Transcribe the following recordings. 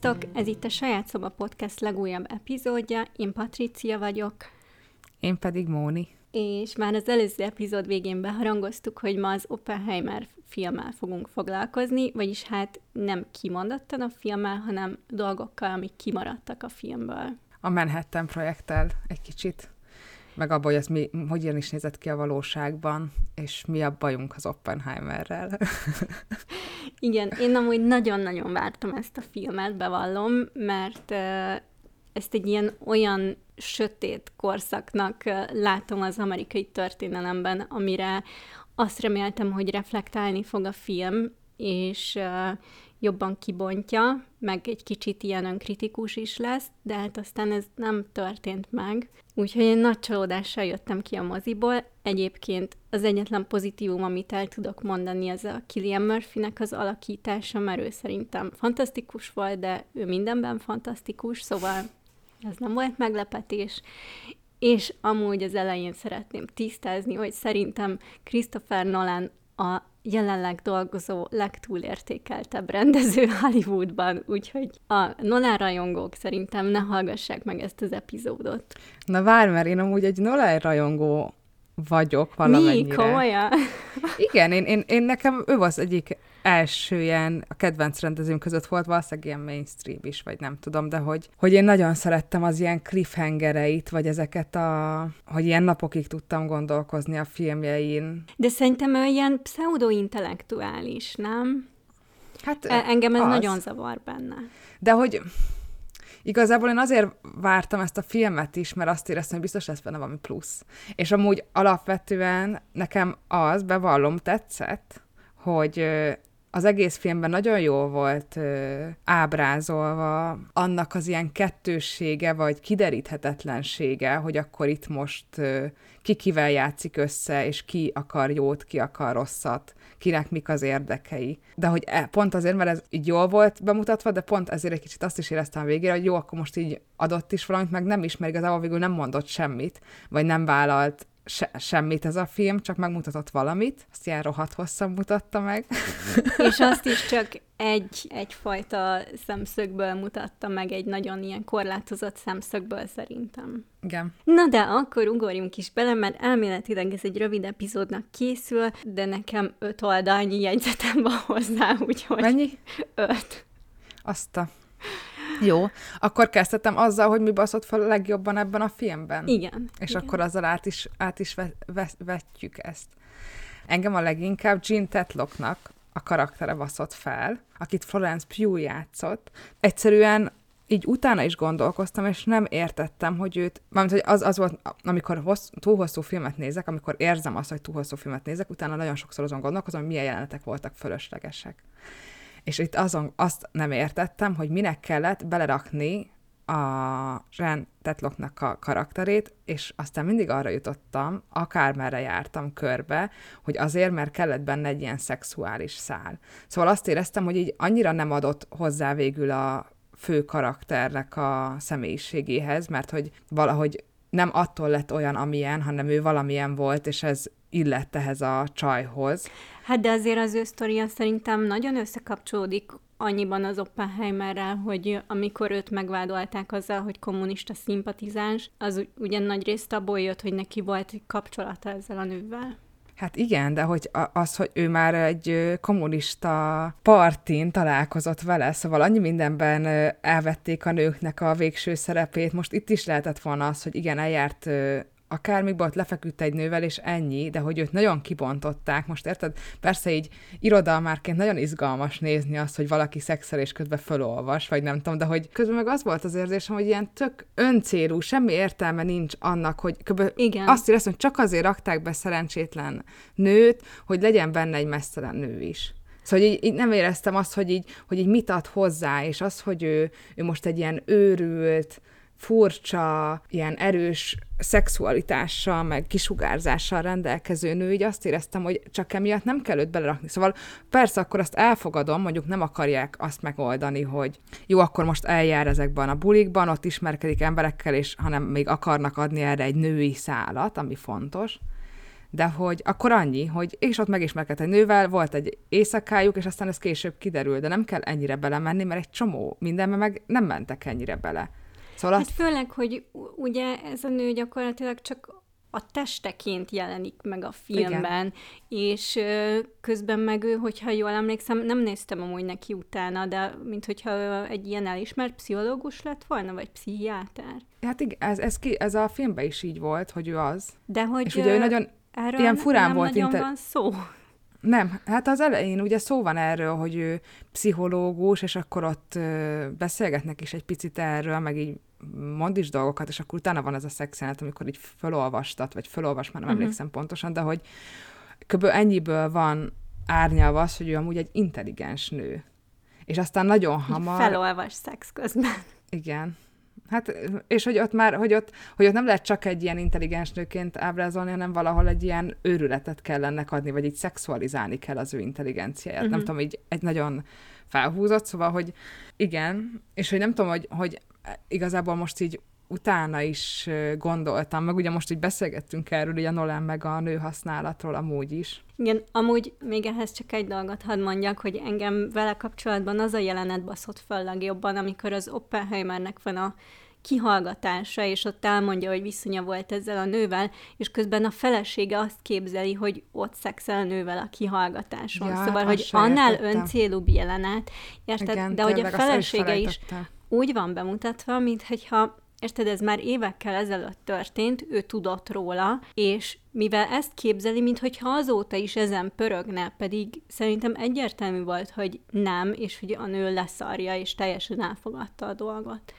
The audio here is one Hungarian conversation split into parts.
Sziasztok! Ez itt a Saját Szoba Podcast legújabb epizódja. Én Patricia vagyok. Én pedig Móni. És már az előző epizód végén beharangoztuk, hogy ma az Oppenheimer filmmel fogunk foglalkozni, vagyis hát nem kimondottan a filmmel, hanem dolgokkal, amik kimaradtak a filmből. A Manhattan projekttel egy kicsit meg abban, hogy ez mi, hogyan is nézett ki a valóságban, és mi a bajunk az Oppenheimerrel. Igen, én amúgy nagyon-nagyon vártam ezt a filmet, bevallom, mert ezt egy ilyen olyan sötét korszaknak látom az amerikai történelemben, amire azt reméltem, hogy reflektálni fog a film, és jobban kibontja, meg egy kicsit ilyen önkritikus is lesz, de hát aztán ez nem történt meg. Úgyhogy én nagy csalódással jöttem ki a moziból. Egyébként az egyetlen pozitívum, amit el tudok mondani, az a Killian Murphynek az alakítása, mert ő szerintem fantasztikus volt, de ő mindenben fantasztikus, szóval ez nem volt meglepetés. És amúgy az elején szeretném tisztázni, hogy szerintem Christopher Nolan a jelenleg dolgozó legtúlértékeltebb rendező Hollywoodban, úgyhogy a Nolan rajongók szerintem ne hallgassák meg ezt az epizódot. Na várj, mert én amúgy egy Nolan rajongó vagyok valamennyire. Mi? Komolyan? Igen, én, én, én nekem ő az egyik első ilyen, a kedvenc rendezőm között volt valószínűleg ilyen mainstream is, vagy nem tudom, de hogy, hogy én nagyon szerettem az ilyen cliffhangereit, vagy ezeket a, hogy ilyen napokig tudtam gondolkozni a filmjein. De szerintem ő ilyen pseudo-intellektuális, nem? Hát e- Engem ez az. nagyon zavar benne. De hogy Igazából én azért vártam ezt a filmet is, mert azt éreztem, hogy biztos lesz benne valami plusz. És amúgy alapvetően nekem az, bevallom, tetszett, hogy az egész filmben nagyon jó volt ö, ábrázolva annak az ilyen kettőssége, vagy kideríthetetlensége, hogy akkor itt most ö, ki kivel játszik össze, és ki akar jót, ki akar rosszat, kinek mik az érdekei. De hogy e, pont azért, mert ez így jól volt bemutatva, de pont ezért egy kicsit azt is éreztem végére, hogy jó, akkor most így adott is valamit, meg nem is, mert igazából végül nem mondott semmit, vagy nem vállalt se, semmit ez a film, csak megmutatott valamit, azt ilyen rohadt hosszan mutatta meg. És azt is csak egy, egyfajta szemszögből mutatta meg, egy nagyon ilyen korlátozott szemszögből szerintem. Igen. Na de akkor ugorjunk is bele, mert elméletileg ez egy rövid epizódnak készül, de nekem öt oldalnyi jegyzetem van hozzá, úgyhogy... Mennyi? Öt. Azt a... Jó, akkor kezdtem azzal, hogy mi baszott fel a legjobban ebben a filmben. Igen. És igen. akkor azzal át is, át is ve, ve, vetjük ezt. Engem a leginkább Jean Tetlocknak a karaktere baszott fel, akit Florence Pugh játszott. Egyszerűen így utána is gondolkoztam, és nem értettem, hogy őt, mármint, hogy az, az volt, amikor hossz, túl hosszú filmet nézek, amikor érzem azt, hogy túl hosszú filmet nézek, utána nagyon sokszor azon gondolkozom, hogy milyen jelenetek voltak fölöslegesek. És itt azon azt nem értettem, hogy minek kellett belerakni a Ren Tetloknak a karakterét, és aztán mindig arra jutottam, akármerre jártam körbe, hogy azért, mert kellett benne egy ilyen szexuális szál. Szóval azt éreztem, hogy így annyira nem adott hozzá végül a fő karakternek a személyiségéhez, mert hogy valahogy nem attól lett olyan, amilyen, hanem ő valamilyen volt, és ez illett ehhez a csajhoz. Hát de azért az ő sztoria szerintem nagyon összekapcsolódik annyiban az Oppenheimerrel, hogy amikor őt megvádolták azzal, hogy kommunista szimpatizáns, az ugyan nagy részt abból jött, hogy neki volt egy kapcsolata ezzel a nővel. Hát igen, de hogy az, hogy ő már egy kommunista partin találkozott vele, szóval annyi mindenben elvették a nőknek a végső szerepét. Most itt is lehetett volna az, hogy igen, eljárt akármikbe ott lefeküdt egy nővel, és ennyi, de hogy őt nagyon kibontották. Most érted? Persze így irodalmárként nagyon izgalmas nézni azt, hogy valaki szexel és közben fölolvas, vagy nem tudom, de hogy közben meg az volt az érzésem, hogy ilyen tök öncélú, semmi értelme nincs annak, hogy kb. Igen. azt éreztem, hogy csak azért rakták be szerencsétlen nőt, hogy legyen benne egy messzelen nő is. Szóval így, így nem éreztem azt, hogy így, hogy így mit ad hozzá, és az, hogy ő, ő most egy ilyen őrült, furcsa, ilyen erős szexualitással, meg kisugárzással rendelkező nő, így azt éreztem, hogy csak emiatt nem kell őt belerakni. Szóval persze akkor azt elfogadom, mondjuk nem akarják azt megoldani, hogy jó, akkor most eljár ezekben a bulikban, ott ismerkedik emberekkel, és hanem még akarnak adni erre egy női szálat, ami fontos. de hogy akkor annyi, hogy és ott megismerkedett egy nővel, volt egy éjszakájuk, és aztán ez később kiderül, de nem kell ennyire belemenni, mert egy csomó mindenben meg nem mentek ennyire bele. Szóval hát azt... főleg, hogy ugye ez a nő gyakorlatilag csak a testeként jelenik meg a filmben, Igen. és közben meg ő, hogyha jól emlékszem, nem néztem amúgy neki utána, de mint hogyha egy ilyen elismert pszichológus lett volna, vagy pszichiáter. Hát igen, ez, ez, ki, ez a filmben is így volt, hogy ő az. De hogy... És ugye ő nagyon erről ilyen furán nem volt. nagyon inter... van szó. Nem, hát az elején ugye szó van erről, hogy ő pszichológus, és akkor ott beszélgetnek is egy picit erről, meg így mond is dolgokat, és akkor utána van ez a szexenet, amikor így felolvastat, vagy felolvas, már nem uh-huh. emlékszem pontosan, de hogy kb. ennyiből van árnyalva az, hogy ő amúgy egy intelligens nő. És aztán nagyon hamar... Felolvas szex közben. Igen. Hát, és hogy ott már, hogy ott, hogy ott nem lehet csak egy ilyen intelligens nőként ábrázolni, hanem valahol egy ilyen őrületet kell ennek adni, vagy így szexualizálni kell az ő intelligenciáját. Uh-huh. Nem tudom, így egy nagyon felhúzott, szóval, hogy igen, és hogy nem tudom, hogy, hogy igazából most így utána is gondoltam, meg ugye most így beszélgettünk erről, ugye a Nolan meg a nő használatról amúgy is. Igen, amúgy még ehhez csak egy dolgot hadd mondjak, hogy engem vele kapcsolatban az a jelenet baszott fel legjobban, amikor az Oppenheimernek van a kihallgatása, és ott elmondja, hogy viszonya volt ezzel a nővel, és közben a felesége azt képzeli, hogy ott szexel a nővel a kihallgatáson. Ja, szóval, hát hogy annál öncélúbb jelenet, érted? Igen, De hogy a felesége is, is úgy van bemutatva, mintha Érted, ez már évekkel ezelőtt történt, ő tudott róla, és mivel ezt képzeli, mintha azóta is ezen pörögne, pedig szerintem egyértelmű volt, hogy nem, és hogy a nő leszarja, és teljesen elfogadta a dolgot.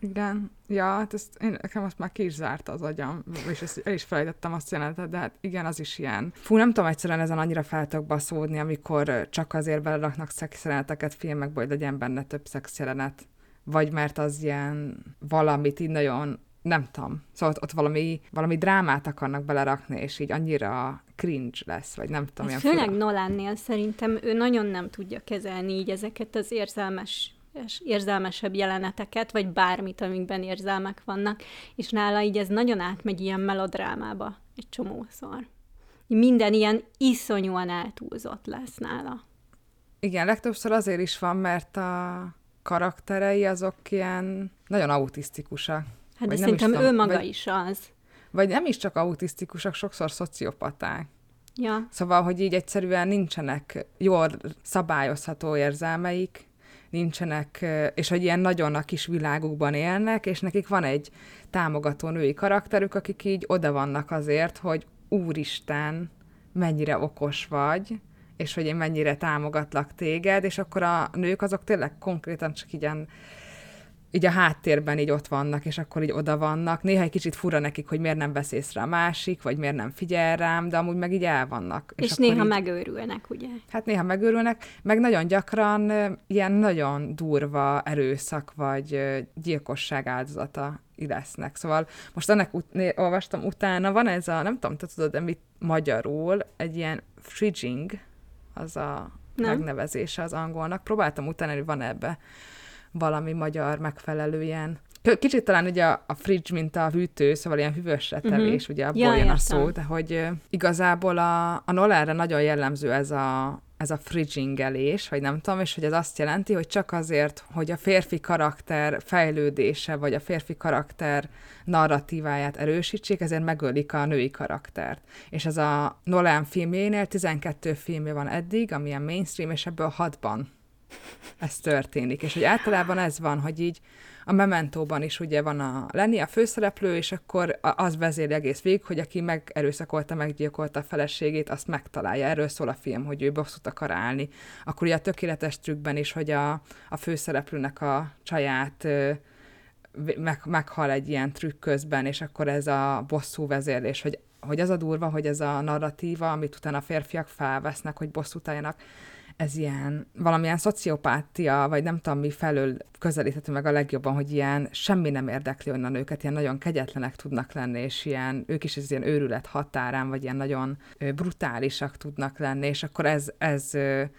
Igen, ja, hát ezt, én, nekem azt már ki is zárta az agyam, és ezt, el is felejtettem azt jelenetet, de hát igen, az is ilyen. Fú, nem tudom egyszerűen ezen annyira fel tudok baszódni, amikor csak azért beleraknak szexjeleneteket filmekbe, hogy legyen benne több szexjelenet vagy mert az ilyen valamit így nagyon nem tudom. Szóval ott, ott valami, valami drámát akarnak belerakni, és így annyira cringe lesz, vagy nem tudom. Hát főleg fura. Nolannél szerintem ő nagyon nem tudja kezelni így ezeket az érzelmes érzelmesebb jeleneteket, vagy bármit, amikben érzelmek vannak, és nála így ez nagyon átmegy ilyen melodrámába egy csomószor. Minden ilyen iszonyúan eltúlzott lesz nála. Igen, legtöbbször azért is van, mert a, karakterei azok ilyen nagyon autisztikusak. Hát de szerintem ő maga vagy, is az. Vagy nem is csak autisztikusak, sokszor szociopaták. Ja. Szóval, hogy így egyszerűen nincsenek jól szabályozható érzelmeik, nincsenek, és hogy ilyen nagyon a kis világukban élnek, és nekik van egy támogató női karakterük, akik így oda vannak azért, hogy úristen, mennyire okos vagy, és hogy én mennyire támogatlak téged, és akkor a nők azok tényleg konkrétan csak ilyen így a háttérben így ott vannak, és akkor így oda vannak. Néha egy kicsit fura nekik, hogy miért nem vesz észre a másik, vagy miért nem figyel rám, de amúgy meg így el vannak. És, és néha így, megőrülnek, ugye? Hát néha megőrülnek, meg nagyon gyakran ilyen nagyon durva erőszak, vagy gyilkosság áldozata lesznek. Szóval most ennek ut- olvastam utána, van ez a, nem tudom, te tudod, de mit magyarul, egy ilyen fridging, az a Nem. megnevezése az angolnak. Próbáltam utána, hogy van ebbe valami magyar megfelelő ilyen Kicsit talán ugye a, a fridge, mint a hűtő, szóval ilyen hűvösre mhm. tevés, uh-huh. ugye abból ja, jön a szó, de hogy igazából a, a Nolanre nagyon jellemző ez a, ez a fridgingelés, vagy nem tudom, és hogy ez azt jelenti, hogy csak azért, hogy a férfi karakter fejlődése, vagy a férfi karakter narratíváját erősítsék, ezért megölik a női karaktert. És ez a Nolan filmjénél 12 filmje van eddig, amilyen mainstream, és ebből 6-ban ez történik. És hogy általában ez van, hogy így a Mementóban is ugye van a Lenny, a főszereplő, és akkor az vezéli egész végig, hogy aki megerőszakolta, meggyilkolta a feleségét, azt megtalálja. Erről szól a film, hogy ő bosszút akar állni. Akkor ugye a tökéletes trükkben is, hogy a, a főszereplőnek a csaját meg, meghal egy ilyen trükk közben, és akkor ez a bosszú vezérlés, hogy, hogy az a durva, hogy ez a narratíva, amit utána a férfiak felvesznek, hogy bosszút álljanak, ez ilyen valamilyen szociopátia, vagy nem tudom mi felől közelíthető meg a legjobban, hogy ilyen semmi nem érdekli onnan őket, ilyen nagyon kegyetlenek tudnak lenni, és ilyen, ők is ez ilyen őrület határán, vagy ilyen nagyon brutálisak tudnak lenni, és akkor ez, ez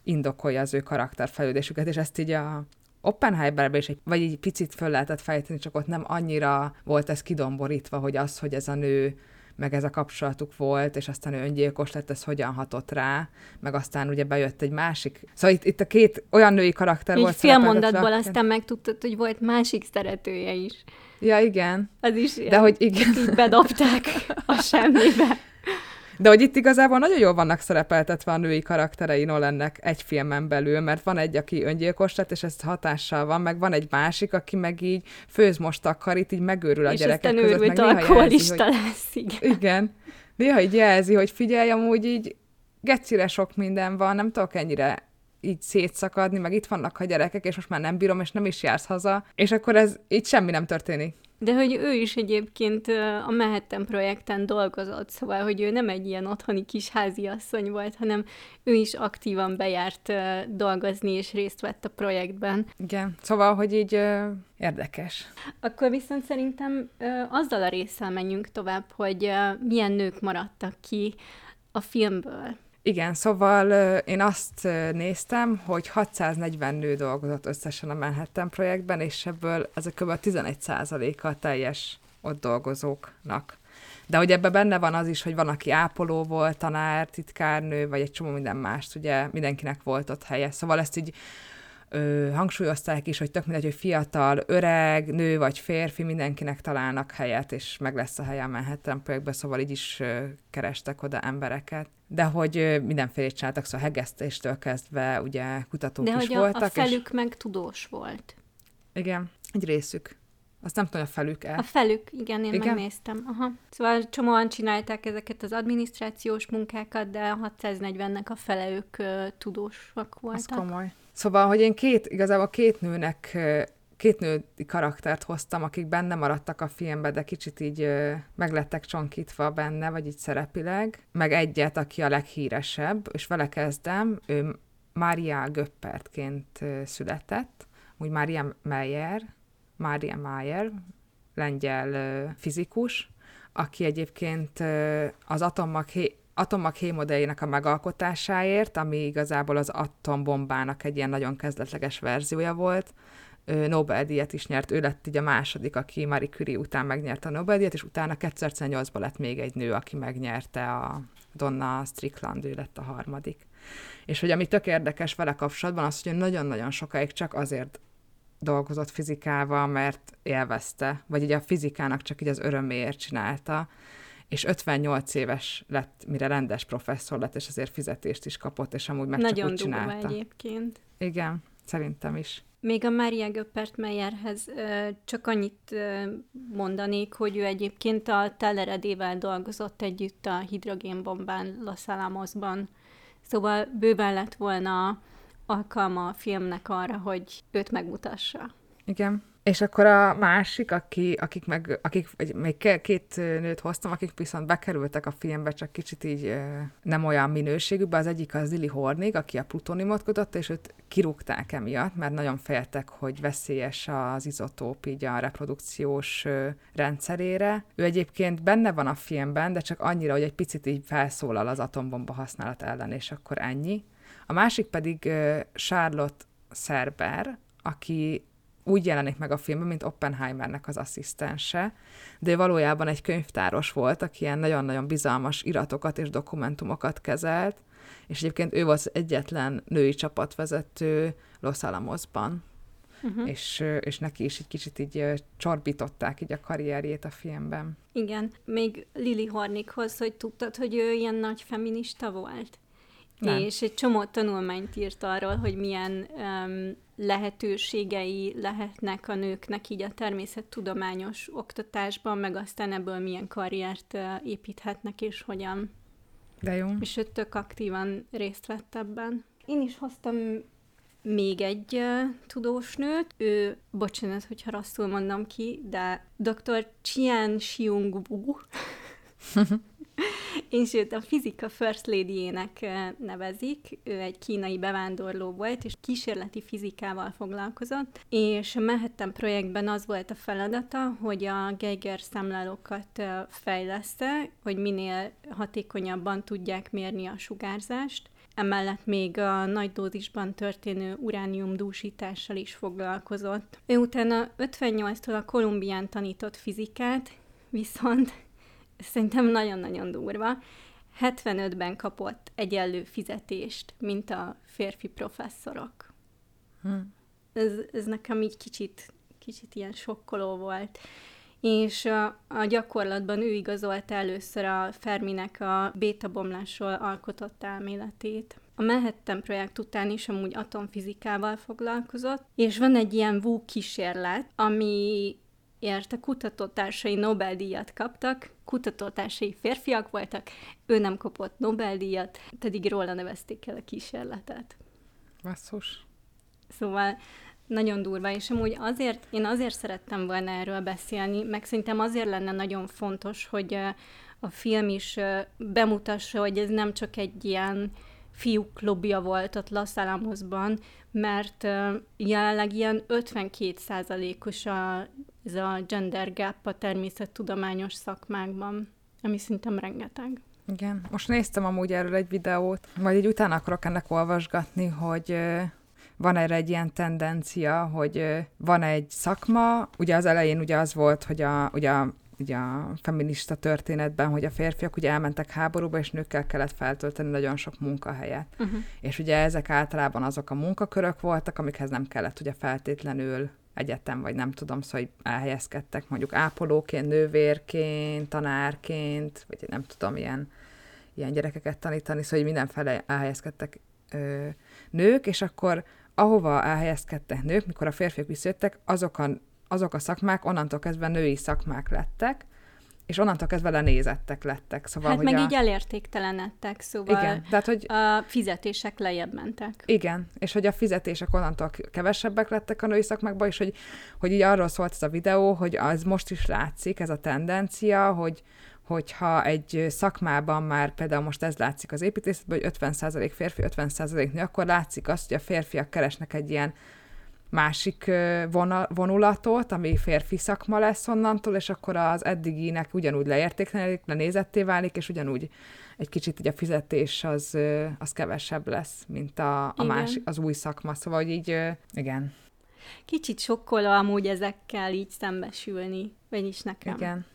indokolja az ő karakterfejlődésüket, és ezt így a, Oppenheimerben is egy, vagy egy picit föl lehetett fejteni, csak ott nem annyira volt ez kidomborítva, hogy az, hogy ez a nő meg ez a kapcsolatuk volt, és aztán ő öngyilkos lett, ez hogyan hatott rá, meg aztán ugye bejött egy másik. Szóval itt, itt a két olyan női karakter Így volt. fél mondatból aztán megtudtad, hogy volt másik szeretője is. Ja, igen. Az is De hogy igen. így bedobták a semmibe. De hogy itt igazából nagyon jól vannak szerepeltetve a női karakterei Nolannek egy filmen belül, mert van egy, aki öngyilkos lett, és ez hatással van, meg van egy másik, aki meg így főz most akar, itt így megőrül a és gyerekek aztán között, őrült néha jelzi, alkoholista hogy... lesz, igen. Igen. Néha így jelzi, hogy figyelj, amúgy így gecire sok minden van, nem tudok ennyire így szétszakadni, meg itt vannak a gyerekek, és most már nem bírom, és nem is jársz haza, és akkor ez így semmi nem történik. De hogy ő is egyébként a Manhattan projekten dolgozott, szóval, hogy ő nem egy ilyen otthoni kis háziasszony volt, hanem ő is aktívan bejárt dolgozni, és részt vett a projektben. Igen. Szóval, hogy így érdekes. Akkor viszont szerintem azzal a résszel menjünk tovább, hogy milyen nők maradtak ki a filmből. Igen, szóval én azt néztem, hogy 640 nő dolgozott összesen a Manhattan projektben, és ebből ez a kb. 11%-a a teljes ott dolgozóknak. De hogy ebben benne van az is, hogy van, aki ápoló volt, tanár, titkárnő, vagy egy csomó minden mást, ugye mindenkinek volt ott helye. Szóval ezt így ö, hangsúlyozták is, hogy tök mindegy, hogy fiatal, öreg, nő vagy férfi, mindenkinek találnak helyet, és meg lesz a helye a Manhattan projektben, szóval így is ö, kerestek oda embereket. De hogy ö, mindenfélét csináltak, szóval hegesztéstől kezdve ugye kutatók De is hogy a, voltak. a és, felük meg tudós volt. igen, egy részük. Azt nem tudom, a felük-e. A felük, igen, én Igen? megnéztem. Aha. Szóval csomóan csinálták ezeket az adminisztrációs munkákat, de a 640-nek a fele ők ö, tudósak voltak. komoly. Szóval, hogy én két, igazából két nőnek, két női karaktert hoztam, akik benne maradtak a filmbe, de kicsit így meglettek csonkítva benne, vagy így szerepileg, meg egyet, aki a leghíresebb, és vele kezdem, ő Mária Göppertként született, úgy Mária Meyer, Mária Mayer, lengyel fizikus, aki egyébként az atommag atommag hémodelljének a megalkotásáért, ami igazából az atombombának egy ilyen nagyon kezdetleges verziója volt, Nobel-díjat is nyert, ő lett így a második, aki Marie Curie után megnyerte a Nobel-díjat, és utána 2008-ban lett még egy nő, aki megnyerte a Donna Strickland, ő lett a harmadik. És hogy ami tök érdekes vele kapcsolatban, az, hogy nagyon-nagyon sokáig csak azért dolgozott fizikával, mert élvezte, vagy így a fizikának csak így az öröméért csinálta, és 58 éves lett, mire rendes professzor lett, és azért fizetést is kapott, és amúgy meg Nagyon csak úgy csinálta. egyébként. Igen, szerintem is. Még a Mária Göppert Meyerhez csak annyit mondanék, hogy ő egyébként a Telleredével dolgozott együtt a hidrogénbombán Los Alamosban. Szóval bőven lett volna alkalma a filmnek arra, hogy őt megmutassa. Igen. És akkor a másik, aki, akik meg, akik, vagy még két nőt hoztam, akik viszont bekerültek a filmbe, csak kicsit így nem olyan minőségűben, az egyik az Lily Hornig, aki a plutóniumot kutatta, és őt kirúgták emiatt, mert nagyon féltek, hogy veszélyes az izotóp így a reprodukciós rendszerére. Ő egyébként benne van a filmben, de csak annyira, hogy egy picit így felszólal az atombomba használat ellen, és akkor ennyi. A másik pedig Charlotte Serber, aki úgy jelenik meg a filmben, mint Oppenheimernek az asszisztense, de ő valójában egy könyvtáros volt, aki ilyen nagyon-nagyon bizalmas iratokat és dokumentumokat kezelt, és egyébként ő volt az egyetlen női csapatvezető Los Alamosban, Uh-huh. és, és neki is egy kicsit így csorbították így a karrierjét a filmben. Igen, még Lili Hornikhoz, hogy tudtad, hogy ő ilyen nagy feminista volt? Nem. És egy csomó tanulmányt írt arról, hogy milyen um, lehetőségei lehetnek a nőknek így a természettudományos oktatásban, meg aztán ebből milyen karriert építhetnek, és hogyan. De jó. És ő tök aktívan részt vett ebben. Én is hoztam még egy uh, tudós nőt, ő, bocsánat, hogyha rosszul mondom ki, de dr. Chian Xiong Wu, és őt a fizika first lady-ének nevezik. Ő egy kínai bevándorló volt, és kísérleti fizikával foglalkozott, és a Manhattan projektben az volt a feladata, hogy a Geiger számlálókat fejleszte, hogy minél hatékonyabban tudják mérni a sugárzást, Emellett még a nagy dózisban történő uránium dúsítással is foglalkozott. Ő utána 58-tól a Kolumbián tanított fizikát, viszont szerintem nagyon-nagyon durva. 75-ben kapott egyenlő fizetést, mint a férfi professzorok. Hm. Ez, ez nekem így kicsit, kicsit ilyen sokkoló volt. És a, a gyakorlatban ő igazolta először a Ferminek a bétabomlásról alkotott elméletét. A Manhattan projekt után is amúgy atomfizikával foglalkozott, és van egy ilyen VU kísérlet, ami ért kutatótársai Nobel-díjat kaptak, kutatótársai férfiak voltak, ő nem kapott Nobel-díjat, pedig róla nevezték el a kísérletet. Basszus. Szóval nagyon durva, és amúgy azért, én azért szerettem volna erről beszélni, meg szerintem azért lenne nagyon fontos, hogy a film is bemutassa, hogy ez nem csak egy ilyen fiúk klubja volt ott Los Alamosban, mert jelenleg ilyen 52%-os a, ez a gender gap a természettudományos szakmákban, ami szerintem rengeteg. Igen, most néztem amúgy erről egy videót, majd így utána akarok ennek olvasgatni, hogy van erre egy ilyen tendencia, hogy van egy szakma, ugye az elején ugye az volt, hogy a, ugye a ugye a feminista történetben, hogy a férfiak ugye elmentek háborúba, és nőkkel kellett feltölteni nagyon sok munkahelyet. Uh-huh. És ugye ezek általában azok a munkakörök voltak, amikhez nem kellett ugye feltétlenül egyetem, vagy nem tudom, szóval hogy elhelyezkedtek mondjuk ápolóként, nővérként, tanárként, vagy nem tudom, ilyen, ilyen gyerekeket tanítani, szóval hogy mindenfele elhelyezkedtek ö, nők, és akkor ahova elhelyezkedtek nők, mikor a férfiak visszajöttek, azok a azok a szakmák onnantól kezdve női szakmák lettek, és onnantól kezdve lenézettek lettek. Szóval, hát hogy meg a... így elértéktelenedtek, szóval igen, tehát, hogy a fizetések lejjebb mentek. Igen, és hogy a fizetések onnantól kevesebbek lettek a női szakmákban, és hogy, hogy így arról szólt ez a videó, hogy az most is látszik, ez a tendencia, hogy, hogyha egy szakmában már például most ez látszik az építészetben, hogy 50% férfi, 50% nő, akkor látszik azt, hogy a férfiak keresnek egy ilyen másik vonulatot, ami férfi szakma lesz onnantól, és akkor az eddiginek ugyanúgy leértéklenedik, lenézetté válik, és ugyanúgy egy kicsit így a fizetés az, az kevesebb lesz, mint a, a másik, az új szakma. Szóval, hogy így, igen. Kicsit sokkoló amúgy ezekkel így szembesülni, vagyis nekem. Igen.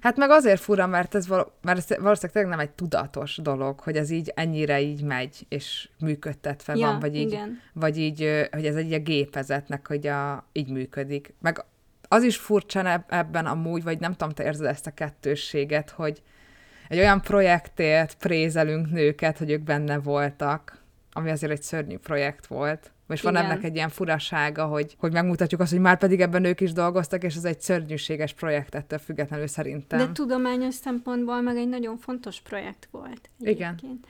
Hát meg azért fura, mert ez, val- mert valószínűleg tényleg nem egy tudatos dolog, hogy ez így ennyire így megy, és működtetve ja, van, vagy így, igen. vagy így, hogy ez egy a gépezetnek, hogy a, így működik. Meg az is furcsa ebben amúgy, vagy nem tudom, te érzed ezt a kettősséget, hogy egy olyan projektért prézelünk nőket, hogy ők benne voltak, ami azért egy szörnyű projekt volt. És van ennek egy ilyen furasága, hogy, hogy megmutatjuk azt, hogy már pedig ebben ők is dolgoztak, és ez egy szörnyűséges projekt ettől függetlenül szerintem. De tudományos szempontból meg egy nagyon fontos projekt volt. Egyébként. Igen.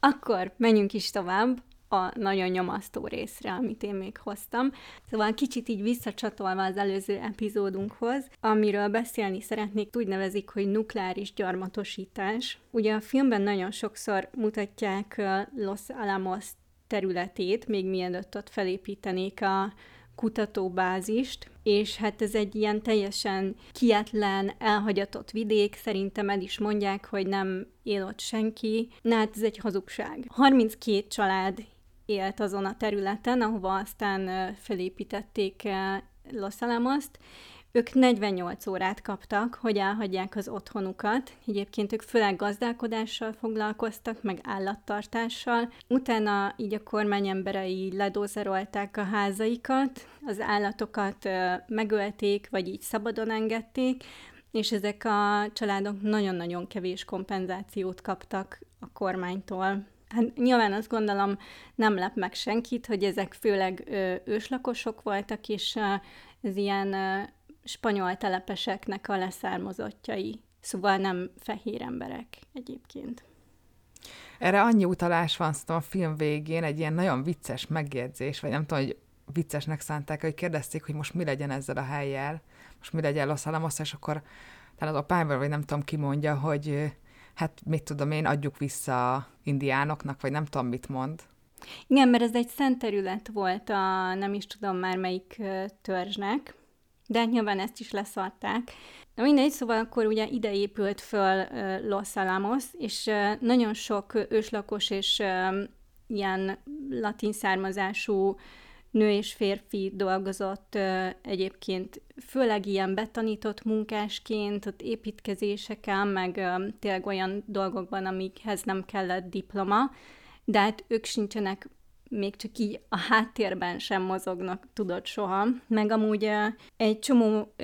Akkor menjünk is tovább a nagyon nyomasztó részre, amit én még hoztam. Szóval kicsit így visszacsatolva az előző epizódunkhoz, amiről beszélni szeretnék, úgy nevezik, hogy nukleáris gyarmatosítás. Ugye a filmben nagyon sokszor mutatják Los Alamos területét, még mielőtt ott felépítenék a kutatóbázist, és hát ez egy ilyen teljesen kietlen, elhagyatott vidék, szerintem el is mondják, hogy nem él ott senki. Na hát ez egy hazugság. 32 család élt azon a területen, ahova aztán felépítették Los Alamos-t, ők 48 órát kaptak, hogy elhagyják az otthonukat. Egyébként ők főleg gazdálkodással foglalkoztak, meg állattartással. Utána így a kormány emberei ledózerolták a házaikat, az állatokat megölték, vagy így szabadon engedték, és ezek a családok nagyon-nagyon kevés kompenzációt kaptak a kormánytól. Hát nyilván azt gondolom nem lep meg senkit, hogy ezek főleg ö, őslakosok voltak, és ö, ez ilyen spanyol telepeseknek a leszármazottjai, szóval nem fehér emberek egyébként. Erre annyi utalás van szóval a film végén, egy ilyen nagyon vicces megjegyzés, vagy nem tudom, hogy viccesnek szánták, hogy kérdezték, hogy most mi legyen ezzel a helyjel, most mi legyen Los Alamos, és akkor talán az opámból, vagy nem tudom ki mondja, hogy hát mit tudom én, adjuk vissza indiánoknak, vagy nem tudom mit mond. Igen, mert ez egy szent terület volt a nem is tudom már melyik törzsnek, de nyilván ezt is leszarták. Na mindegy, szóval akkor ugye ide épült föl Los Alamos, és nagyon sok őslakos és ilyen latin származású nő és férfi dolgozott egyébként főleg ilyen betanított munkásként, ott építkezéseken, meg tényleg olyan dolgokban, amikhez nem kellett diploma, de hát ők sincsenek még csak így a háttérben sem mozognak, tudod soha. Meg amúgy egy csomó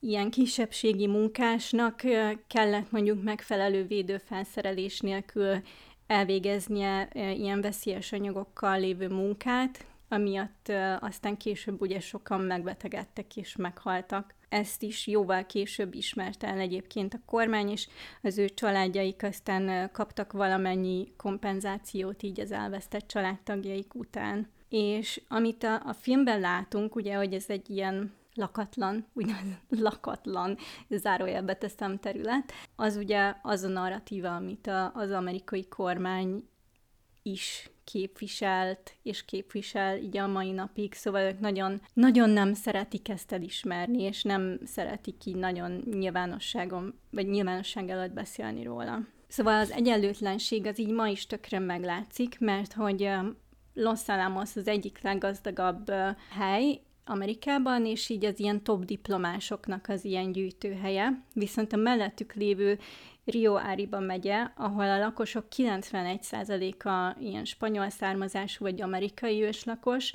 ilyen kisebbségi munkásnak kellett mondjuk megfelelő védőfelszerelés nélkül elvégeznie ilyen veszélyes anyagokkal lévő munkát, amiatt aztán később ugye sokan megbetegedtek és meghaltak. Ezt is jóval később ismerte el egyébként a kormány, és az ő családjaik aztán kaptak valamennyi kompenzációt így az elvesztett családtagjaik után. És amit a, a filmben látunk, ugye, hogy ez egy ilyen lakatlan, úgynevezett lakatlan, zárójelbe teszem terület, az ugye az a narratíva, amit a, az amerikai kormány is képviselt, és képvisel így a mai napig, szóval ők nagyon, nagyon nem szeretik ezt elismerni, és nem szeretik így nagyon nyilvánosságon, vagy nyilvánosság előtt beszélni róla. Szóval az egyenlőtlenség az így ma is tökre meglátszik, mert hogy Los Alamos az egyik leggazdagabb hely, Amerikában, és így az ilyen top diplomásoknak az ilyen gyűjtőhelye. Viszont a mellettük lévő Rio Áriba megye, ahol a lakosok 91%-a ilyen spanyol származású vagy amerikai őslakos,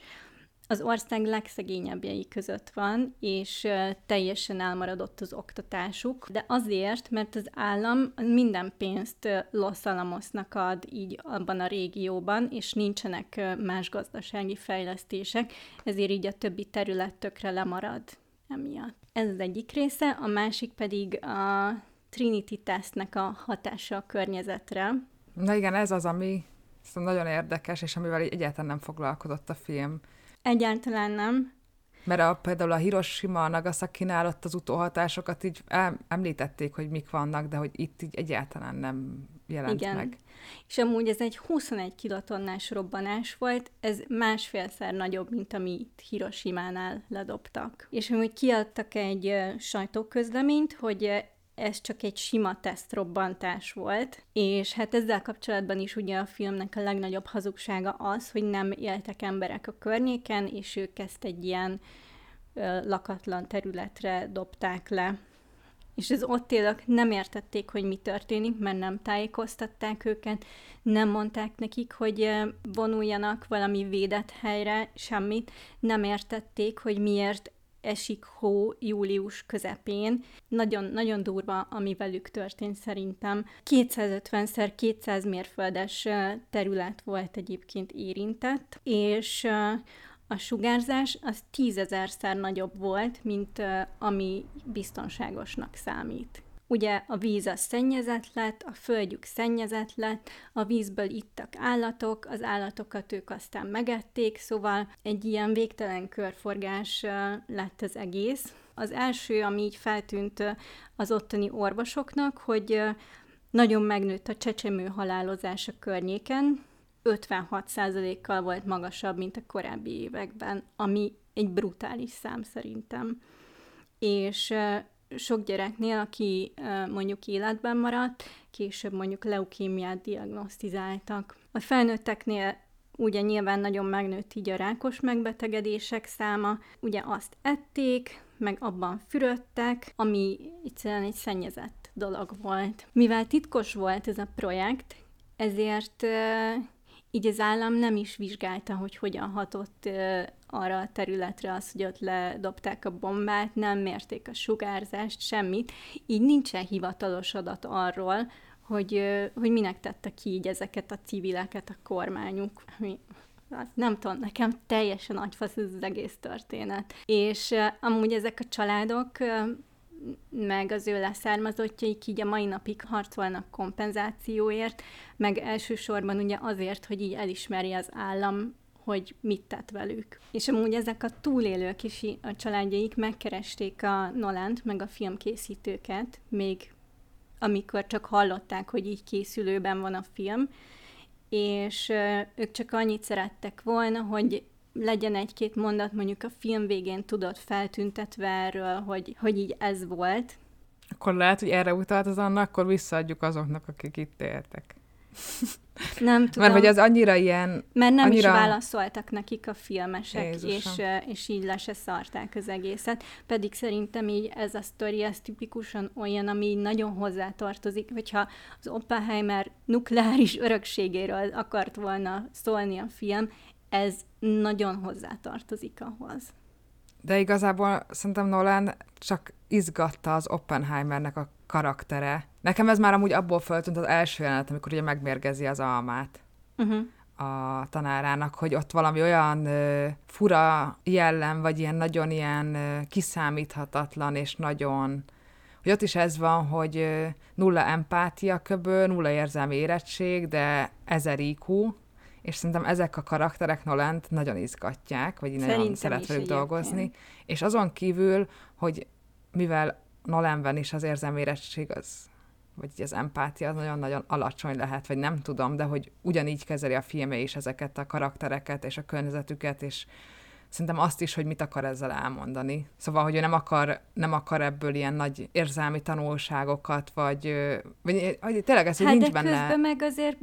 az ország legszegényebbjei között van, és teljesen elmaradott az oktatásuk, de azért, mert az állam minden pénzt Los Alamosnak ad így abban a régióban, és nincsenek más gazdasági fejlesztések, ezért így a többi terület tökre lemarad emiatt. Ez az egyik része, a másik pedig a Trinity tesztnek a hatása a környezetre. Na igen, ez az, ami nagyon érdekes, és amivel egyáltalán nem foglalkozott a film. Egyáltalán nem. Mert a, például a Hiroshima, a Nagasaki-nál ott az utóhatásokat így említették, hogy mik vannak, de hogy itt így egyáltalán nem jelent Igen. meg. És amúgy ez egy 21 kilotonnás robbanás volt, ez másfélszer nagyobb, mint amit Hiroshima-nál ledobtak. És amúgy kiadtak egy sajtóközleményt, hogy ez csak egy sima tesztrobbantás volt, és hát ezzel kapcsolatban is ugye a filmnek a legnagyobb hazugsága az, hogy nem éltek emberek a környéken, és ők ezt egy ilyen ö, lakatlan területre dobták le. És az ott élők nem értették, hogy mi történik, mert nem tájékoztatták őket, nem mondták nekik, hogy vonuljanak valami védett helyre, semmit, nem értették, hogy miért esik hó július közepén. Nagyon, nagyon durva, ami velük történt szerintem. 250-szer 200 mérföldes terület volt egyébként érintett, és a sugárzás az tízezerszer nagyobb volt, mint ami biztonságosnak számít. Ugye a víz az szennyezett lett, a földjük szennyezett lett, a vízből ittak állatok, az állatokat ők aztán megették, szóval egy ilyen végtelen körforgás lett az egész. Az első, ami így feltűnt az ottani orvosoknak, hogy nagyon megnőtt a csecsemő halálozás a környéken, 56%-kal volt magasabb, mint a korábbi években, ami egy brutális szám szerintem. És sok gyereknél, aki mondjuk életben maradt, később mondjuk leukémiát diagnosztizáltak. A felnőtteknél ugye nyilván nagyon megnőtt így a rákos megbetegedések száma, ugye azt ették, meg abban fürödtek, ami egyszerűen egy szennyezett dolog volt. Mivel titkos volt ez a projekt, ezért így az állam nem is vizsgálta, hogy hogyan hatott arra a területre az, hogy ott ledobták a bombát, nem mérték a sugárzást, semmit. Így nincsen hivatalos adat arról, hogy, hogy minek tette ki így ezeket a civileket a kormányuk. Mi, hát nem tudom, nekem teljesen agyfasz ez az egész történet. És amúgy ezek a családok meg az ő leszármazottjaik így a mai napig harcolnak kompenzációért, meg elsősorban ugye azért, hogy így elismeri az állam hogy mit tett velük. És amúgy ezek a túlélők is, a családjaik megkeresték a Nolant, meg a filmkészítőket, még amikor csak hallották, hogy így készülőben van a film, és ők csak annyit szerettek volna, hogy legyen egy-két mondat mondjuk a film végén tudott feltüntetve erről, hogy, hogy így ez volt. Akkor lehet, hogy erre utalt az annak, akkor visszaadjuk azoknak, akik itt éltek. Nem tudom. Mert hogy az annyira ilyen... Mert nem annyira... is válaszoltak nekik a filmesek, Jézusom. és, és így le se szarták az egészet. Pedig szerintem így ez a sztori, ez tipikusan olyan, ami így nagyon hozzátartozik, hogyha az Oppenheimer nukleáris örökségéről akart volna szólni a film, ez nagyon hozzátartozik ahhoz. De igazából szerintem Nolan csak izgatta az Oppenheimernek a karaktere. Nekem ez már amúgy abból föltűnt az első jelenet, amikor ugye megmérgezi az almát Uh-huh. a tanárának, hogy ott valami olyan ö, fura jellem, vagy ilyen nagyon ilyen ö, kiszámíthatatlan, és nagyon hogy ott is ez van, hogy ö, nulla empátia köbő, nulla érzelmi érettség, de ezer IQ, és szerintem ezek a karakterek Nolent nagyon izgatják, vagy így nagyon Szerintem szeret velük dolgozni, és azon kívül, hogy mivel Nolanben is az érzelmi érettség az, vagy így az empátia az nagyon-nagyon alacsony lehet, vagy nem tudom, de hogy ugyanígy kezeli a filmje is ezeket a karaktereket és a környezetüket, és szerintem azt is, hogy mit akar ezzel elmondani. Szóval, hogy ő nem akar, nem akar ebből ilyen nagy érzelmi tanulságokat, vagy, vagy, vagy tényleg ez, hogy Hát nincs de benne... közben meg azért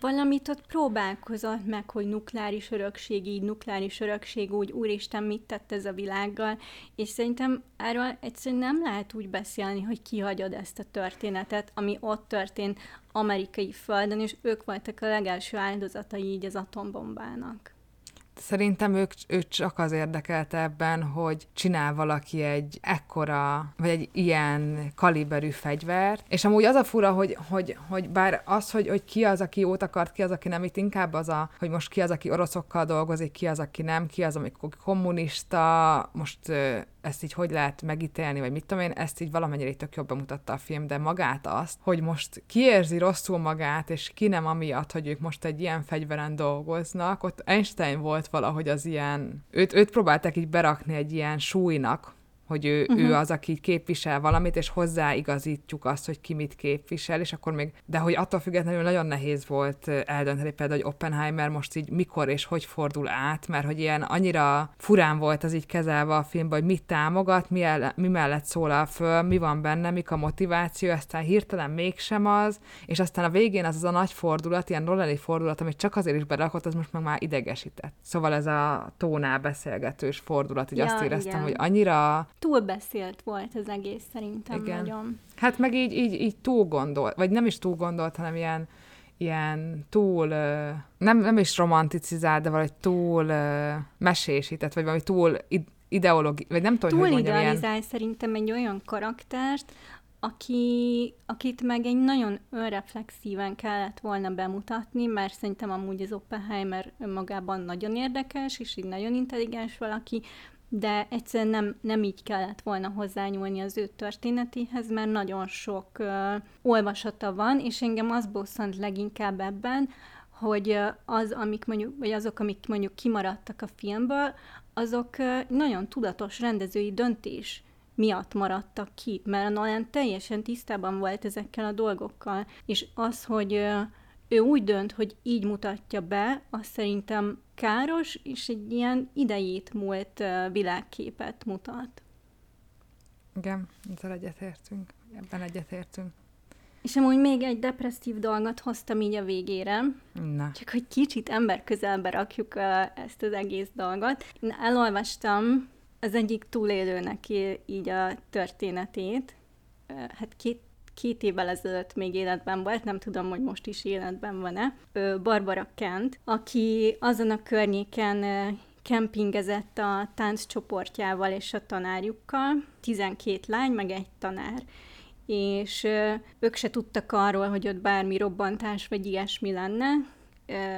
valamit ott próbálkozott meg, hogy nukleáris örökség, így nukleáris örökség, úgy úristen, mit tett ez a világgal, és szerintem erről egyszerűen nem lehet úgy beszélni, hogy kihagyod ezt a történetet, ami ott történt amerikai földön, és ők voltak a legelső áldozatai így az atombombának. Szerintem ők, ő csak az érdekelte ebben, hogy csinál valaki egy ekkora, vagy egy ilyen kaliberű fegyvert, és amúgy az a fura, hogy, hogy, hogy bár az, hogy, hogy ki az, aki jót akart, ki az, aki nem, itt inkább az a, hogy most ki az, aki oroszokkal dolgozik, ki az, aki nem, ki az, amikor kommunista, most ezt így hogy lehet megítélni, vagy mit tudom én, ezt így valamennyire így tök jobb bemutatta a film, de magát azt, hogy most ki érzi rosszul magát, és ki nem amiatt, hogy ők most egy ilyen fegyveren dolgoznak, ott Einstein volt valahogy az ilyen, őt, őt próbálták így berakni egy ilyen súlynak, hogy ő, uh-huh. ő az, aki képvisel valamit, és hozzáigazítjuk azt, hogy ki mit képvisel, és akkor még, de hogy attól függetlenül nagyon nehéz volt eldönteni például, hogy Oppenheimer most így mikor és hogy fordul át, mert hogy ilyen annyira furán volt az így kezelve a filmben, hogy mit támogat, mi, el, mi mellett szólal föl, mi van benne, mik a motiváció, aztán hirtelen mégsem az, és aztán a végén az az a nagy fordulat, ilyen Nolani fordulat, amit csak azért is berakott, az most meg már idegesített. Szóval ez a tónál beszélgetős fordulat, így Ja, azt éreztem, igen. hogy annyira Túlbeszélt volt az egész szerintem Igen. nagyon. Hát meg így, így, így túl gondolt, vagy nem is túl gondolt, hanem ilyen, ilyen túl, nem, nem is romanticizált, de valahogy túl mesésített, vagy valami túl id- ideológi, vagy nem tudom, Túl hogy mondjam, ilyen... szerintem egy olyan karaktert, aki, akit meg egy nagyon önreflexíven kellett volna bemutatni, mert szerintem amúgy az Oppenheimer önmagában nagyon érdekes, és így nagyon intelligens valaki, de egyszerűen nem, nem így kellett volna hozzányúlni az ő történetéhez, mert nagyon sok uh, olvasata van, és engem az bosszant leginkább ebben, hogy ö, az, amik mondjuk, vagy azok, amik mondjuk kimaradtak a filmből, azok ö, nagyon tudatos rendezői döntés miatt maradtak ki, mert a Nolan teljesen tisztában volt ezekkel a dolgokkal, és az, hogy ö, ő úgy dönt, hogy így mutatja be, az szerintem káros, és egy ilyen idejét múlt világképet mutat. Igen, ezzel egyetértünk. Ebben egyetértünk. És amúgy még egy depresszív dolgot hoztam így a végére, Na. csak hogy kicsit ember közelbe rakjuk ezt az egész dolgot. Én elolvastam az egyik túlélőnek így a történetét. Hát két, két évvel ezelőtt még életben volt, nem tudom, hogy most is életben van-e. Barbara Kent, aki azon a környéken kempingezett a tánccsoportjával és a tanárjukkal, 12 lány, meg egy tanár. És ők se tudtak arról, hogy ott bármi robbantás vagy ilyesmi lenne,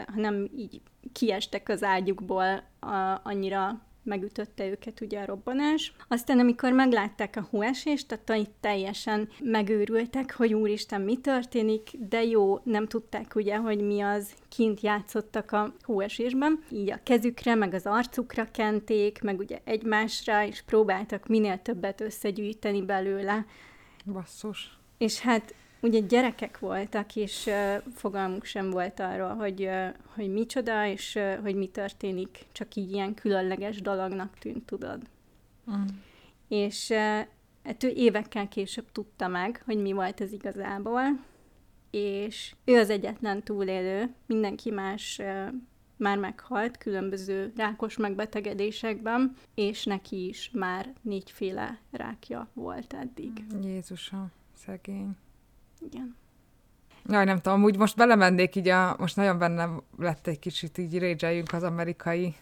hanem így kiestek az ágyukból, a, annyira megütötte őket ugye a robbanás. Aztán, amikor meglátták a hóesést, a tanít teljesen megőrültek, hogy úristen, mi történik, de jó, nem tudták ugye, hogy mi az, kint játszottak a hóesésben. Így a kezükre, meg az arcukra kenték, meg ugye egymásra, és próbáltak minél többet összegyűjteni belőle. Basszus. És hát ugye gyerekek voltak, és uh, fogalmuk sem volt arról, hogy, uh, hogy micsoda, és uh, hogy mi történik, csak így ilyen különleges dolognak tűnt, tudod. Mm. És uh, hát ő évekkel később tudta meg, hogy mi volt ez igazából, és ő az egyetlen túlélő, mindenki más már meghalt különböző rákos megbetegedésekben, és neki is már négyféle rákja volt eddig. Jézusom, szegény. Igen. Jaj, nem tudom, úgy most belemennék így a, most nagyon benne lett egy kicsit így régyeljünk az amerikai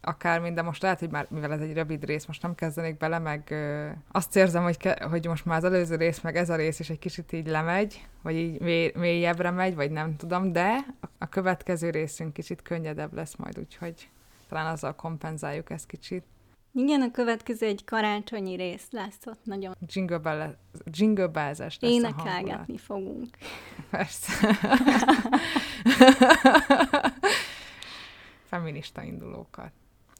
akár de most lehet, hogy már, mivel ez egy rövid rész, most nem kezdenék bele, meg ö, azt érzem, hogy, ke, hogy most már az előző rész, meg ez a rész is egy kicsit így lemegy, vagy így mély, mélyebbre megy, vagy nem tudom, de a következő részünk kicsit könnyedebb lesz majd, úgyhogy talán azzal kompenzáljuk ezt kicsit. Igen, a következő egy karácsonyi rész lesz ott nagyon. Jingle bells Énekelgetni fogunk. Persze. Feminista indulókat.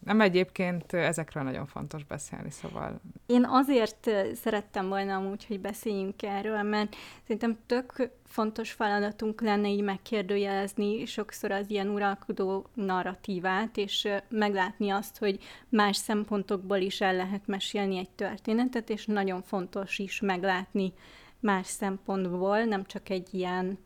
Nem egyébként ezekről nagyon fontos beszélni, szóval... Én azért szerettem volna amúgy, hogy beszéljünk erről, mert szerintem tök fontos feladatunk lenne így megkérdőjelezni sokszor az ilyen uralkodó narratívát, és meglátni azt, hogy más szempontokból is el lehet mesélni egy történetet, és nagyon fontos is meglátni más szempontból, nem csak egy ilyen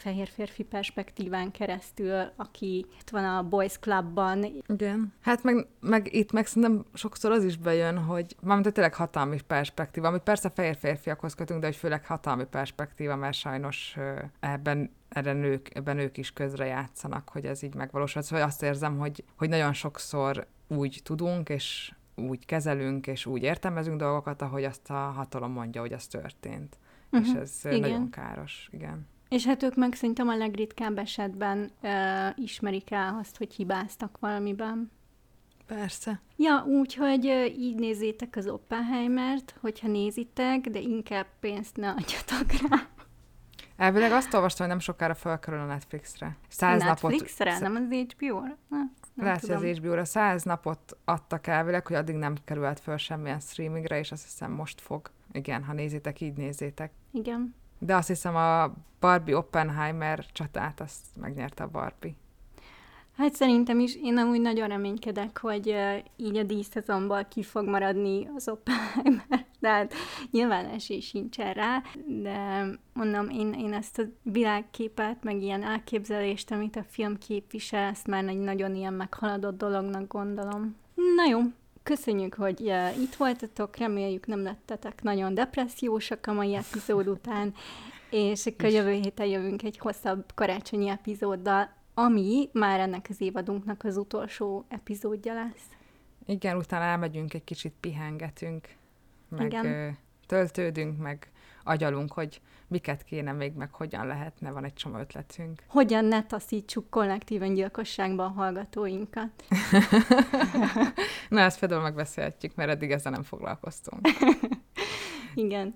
fehér férfi perspektíván keresztül, aki itt van a Boys Clubban. Igen. Hát meg, meg itt meg szerintem sokszor az is bejön, hogy mármint tényleg hatalmi perspektíva, amit persze fehér férfiakhoz kötünk, de hogy főleg hatalmi perspektíva, mert sajnos ebben erre nők, ebben ők is közre játszanak, hogy ez így megvalósul. Szóval azt érzem, hogy, hogy nagyon sokszor úgy tudunk, és úgy kezelünk, és úgy értelmezünk dolgokat, ahogy azt a hatalom mondja, hogy az történt. Uh-huh. És mhm. ez igen. nagyon káros, igen. És hát ők meg szerintem a legritkább esetben uh, ismerik el azt, hogy hibáztak valamiben. Persze. Ja, úgyhogy így nézzétek az Oppenheimert, hogyha nézitek, de inkább pénzt ne adjatok rá. Elvileg azt olvastam, hogy nem sokára felkerül a Netflixre. Száz Netflixre? Napot... Nem az HBO-ra? Lehet, hogy az HBO-ra száz napot adtak elvileg, hogy addig nem került föl semmilyen streamingre, és azt hiszem most fog. Igen, ha nézitek, így nézzétek. Igen. De azt hiszem a Barbie Oppenheimer csatát, azt megnyerte a Barbie. Hát szerintem is, én amúgy nagyon reménykedek, hogy uh, így a díszezonból ki fog maradni az Oppenheimer, de hát nyilván esély sincs rá, de mondom, én, én ezt a világképet, meg ilyen elképzelést, amit a film képvisel, ezt már egy nagyon ilyen meghaladott dolognak gondolom. Na jó, Köszönjük, hogy itt voltatok, reméljük nem lettetek nagyon depressziósak a mai epizód után, és akkor jövő héten jövünk egy hosszabb karácsonyi epizóddal, ami már ennek az évadunknak az utolsó epizódja lesz. Igen, utána elmegyünk, egy kicsit pihengetünk, meg Igen. töltődünk, meg agyalunk, hogy miket kéne még, meg hogyan lehetne, van egy csomó ötletünk. Hogyan ne taszítsuk kollektíven gyilkosságban a hallgatóinkat. Na, ezt például megbeszélhetjük, mert eddig ezzel nem foglalkoztunk. Igen.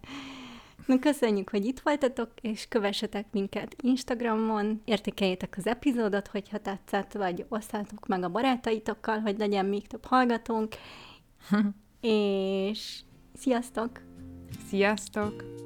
Na, köszönjük, hogy itt voltatok, és kövessetek minket Instagramon, értékeljétek az epizódot, hogyha tetszett, vagy osszátok meg a barátaitokkal, hogy legyen még több hallgatónk, és sziasztok! Sziasztok!